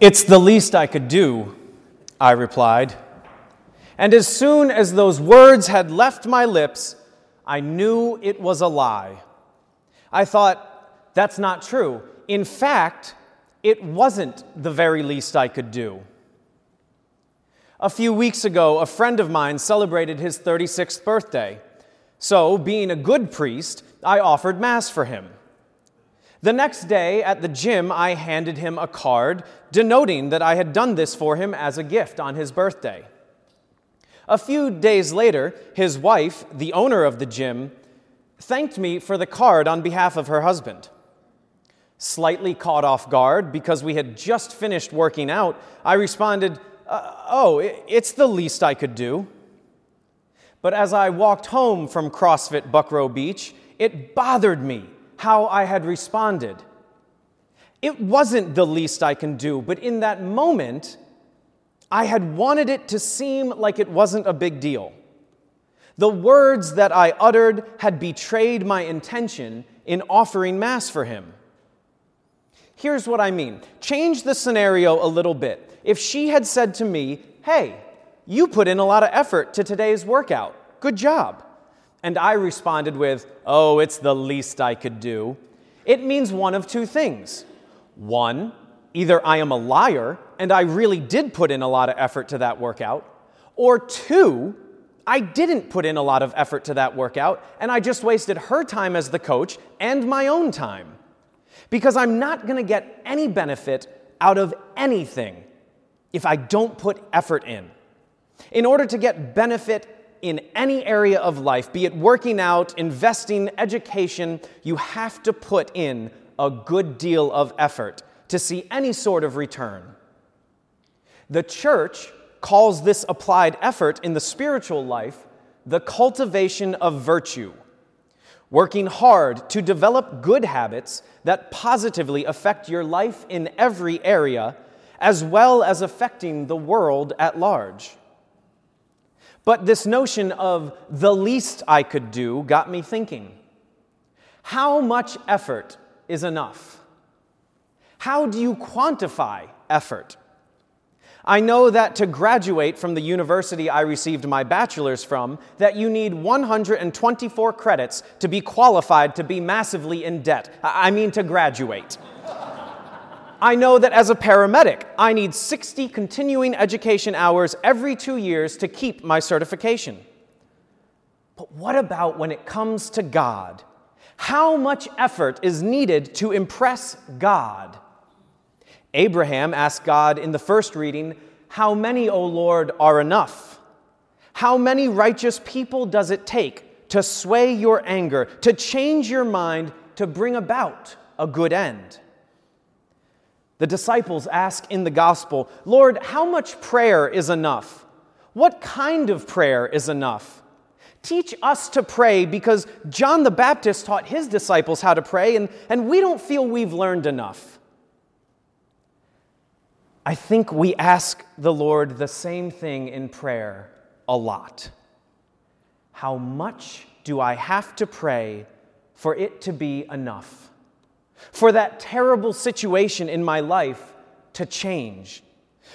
It's the least I could do, I replied. And as soon as those words had left my lips, I knew it was a lie. I thought, that's not true. In fact, it wasn't the very least I could do. A few weeks ago, a friend of mine celebrated his 36th birthday. So, being a good priest, I offered Mass for him. The next day at the gym, I handed him a card denoting that I had done this for him as a gift on his birthday. A few days later, his wife, the owner of the gym, thanked me for the card on behalf of her husband. Slightly caught off guard because we had just finished working out, I responded, uh, Oh, it's the least I could do. But as I walked home from CrossFit Buckrow Beach, it bothered me how I had responded. It wasn't the least I can do, but in that moment, I had wanted it to seem like it wasn't a big deal. The words that I uttered had betrayed my intention in offering Mass for him. Here's what I mean change the scenario a little bit. If she had said to me, Hey, you put in a lot of effort to today's workout, good job. And I responded with, Oh, it's the least I could do. It means one of two things. One, either I am a liar and I really did put in a lot of effort to that workout, or two, I didn't put in a lot of effort to that workout, and I just wasted her time as the coach and my own time. Because I'm not going to get any benefit out of anything if I don't put effort in. In order to get benefit in any area of life, be it working out, investing, education, you have to put in a good deal of effort to see any sort of return. The church calls this applied effort in the spiritual life the cultivation of virtue, working hard to develop good habits that positively affect your life in every area, as well as affecting the world at large. But this notion of the least I could do got me thinking how much effort is enough? How do you quantify effort? I know that to graduate from the university I received my bachelor's from, that you need 124 credits to be qualified to be massively in debt. I mean to graduate. I know that as a paramedic, I need 60 continuing education hours every two years to keep my certification. But what about when it comes to God? How much effort is needed to impress God? Abraham asked God in the first reading, How many, O Lord, are enough? How many righteous people does it take to sway your anger, to change your mind, to bring about a good end? The disciples ask in the gospel, Lord, how much prayer is enough? What kind of prayer is enough? Teach us to pray because John the Baptist taught his disciples how to pray, and, and we don't feel we've learned enough. I think we ask the Lord the same thing in prayer a lot. How much do I have to pray for it to be enough? For that terrible situation in my life to change?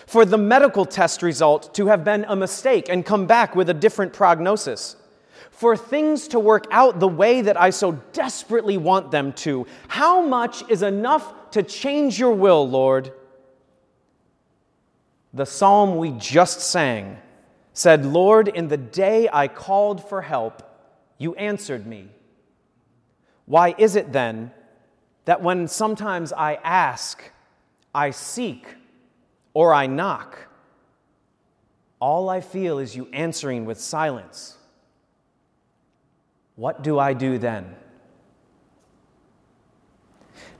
For the medical test result to have been a mistake and come back with a different prognosis? For things to work out the way that I so desperately want them to? How much is enough to change your will, Lord? The psalm we just sang said, Lord, in the day I called for help, you answered me. Why is it then that when sometimes I ask, I seek, or I knock, all I feel is you answering with silence? What do I do then?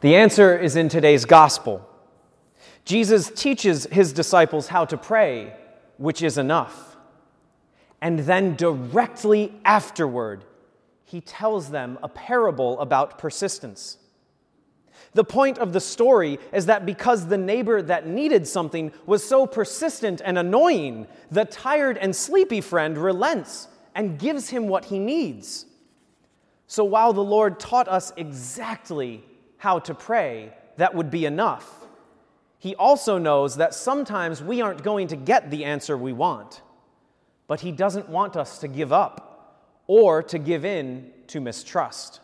The answer is in today's gospel. Jesus teaches his disciples how to pray, which is enough. And then directly afterward, he tells them a parable about persistence. The point of the story is that because the neighbor that needed something was so persistent and annoying, the tired and sleepy friend relents and gives him what he needs. So while the Lord taught us exactly how to pray, that would be enough He also knows that sometimes we aren't going to get the answer we want, but He doesn't want us to give up or to give in to mistrust.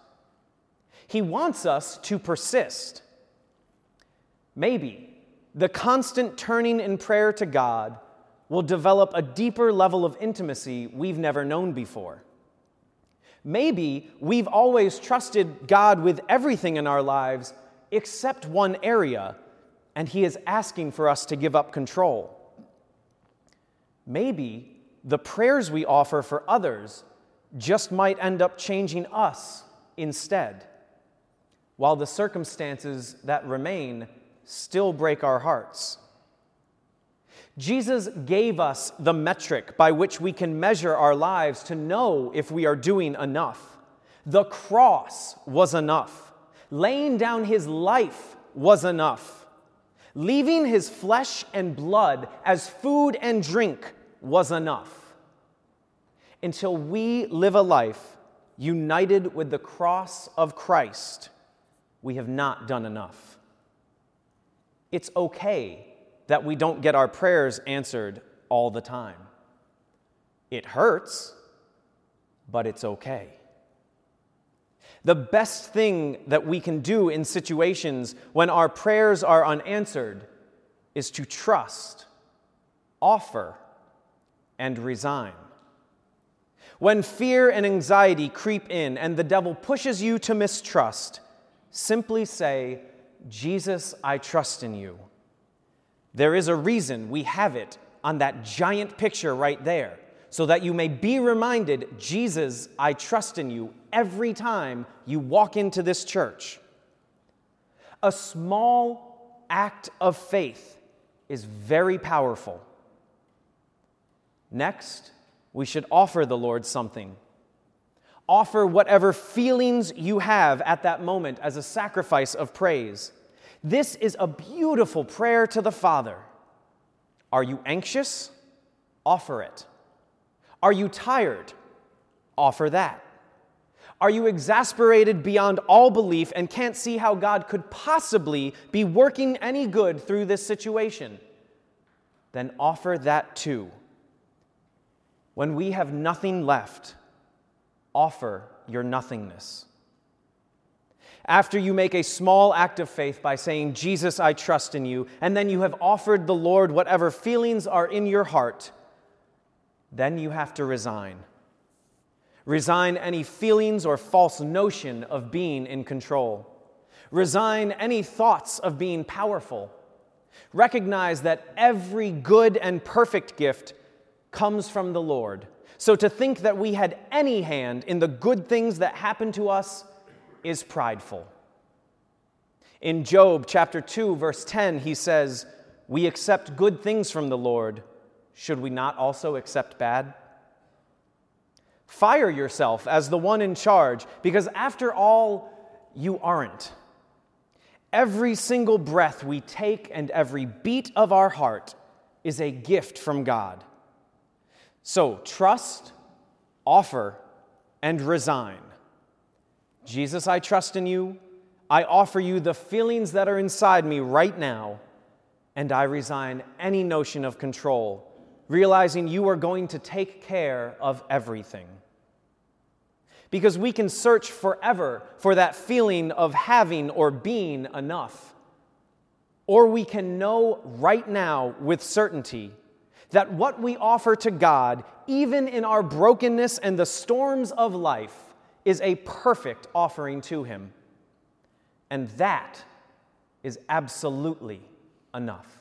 He wants us to persist. Maybe the constant turning in prayer to God will develop a deeper level of intimacy we've never known before. Maybe we've always trusted God with everything in our lives except one area and He is asking for us to give up control. Maybe the prayers we offer for others just might end up changing us instead, while the circumstances that remain still break our hearts. Jesus gave us the metric by which we can measure our lives to know if we are doing enough. The cross was enough. Laying down his life was enough. Leaving his flesh and blood as food and drink was enough. Until we live a life united with the cross of Christ, we have not done enough. It's okay that we don't get our prayers answered all the time. It hurts, but it's okay. The best thing that we can do in situations when our prayers are unanswered is to trust, offer, and resign. When fear and anxiety creep in and the devil pushes you to mistrust, simply say, Jesus, I trust in you. There is a reason we have it on that giant picture right there so that you may be reminded, Jesus, I trust in you every time you walk into this church. A small act of faith is very powerful. Next, we should offer the Lord something. Offer whatever feelings you have at that moment as a sacrifice of praise. This is a beautiful prayer to the Father. Are you anxious? Offer it. Are you tired? Offer that. Are you exasperated beyond all belief and can't see how God could possibly be working any good through this situation? Then offer that too. When we have nothing left, offer your nothingness. After you make a small act of faith by saying, Jesus, I trust in you, and then you have offered the Lord whatever feelings are in your heart, then you have to resign. Resign any feelings or false notion of being in control. Resign any thoughts of being powerful. Recognize that every good and perfect gift comes from the Lord. So to think that we had any hand in the good things that happen to us is prideful. In Job chapter 2 verse 10 he says, "We accept good things from the Lord should we not also accept bad? Fire yourself as the one in charge, because after all, you aren't. Every single breath we take and every beat of our heart is a gift from God. So trust, offer, and resign. Jesus, I trust in you. I offer you the feelings that are inside me right now, and I resign any notion of control realizing you are going to take care of everything. Because we can search forever for that feeling of having or being enough. Or we can know right now with certainty that what we offer to God, even in our brokenness and the storms of life, is a perfect offering to Him. And that is absolutely enough.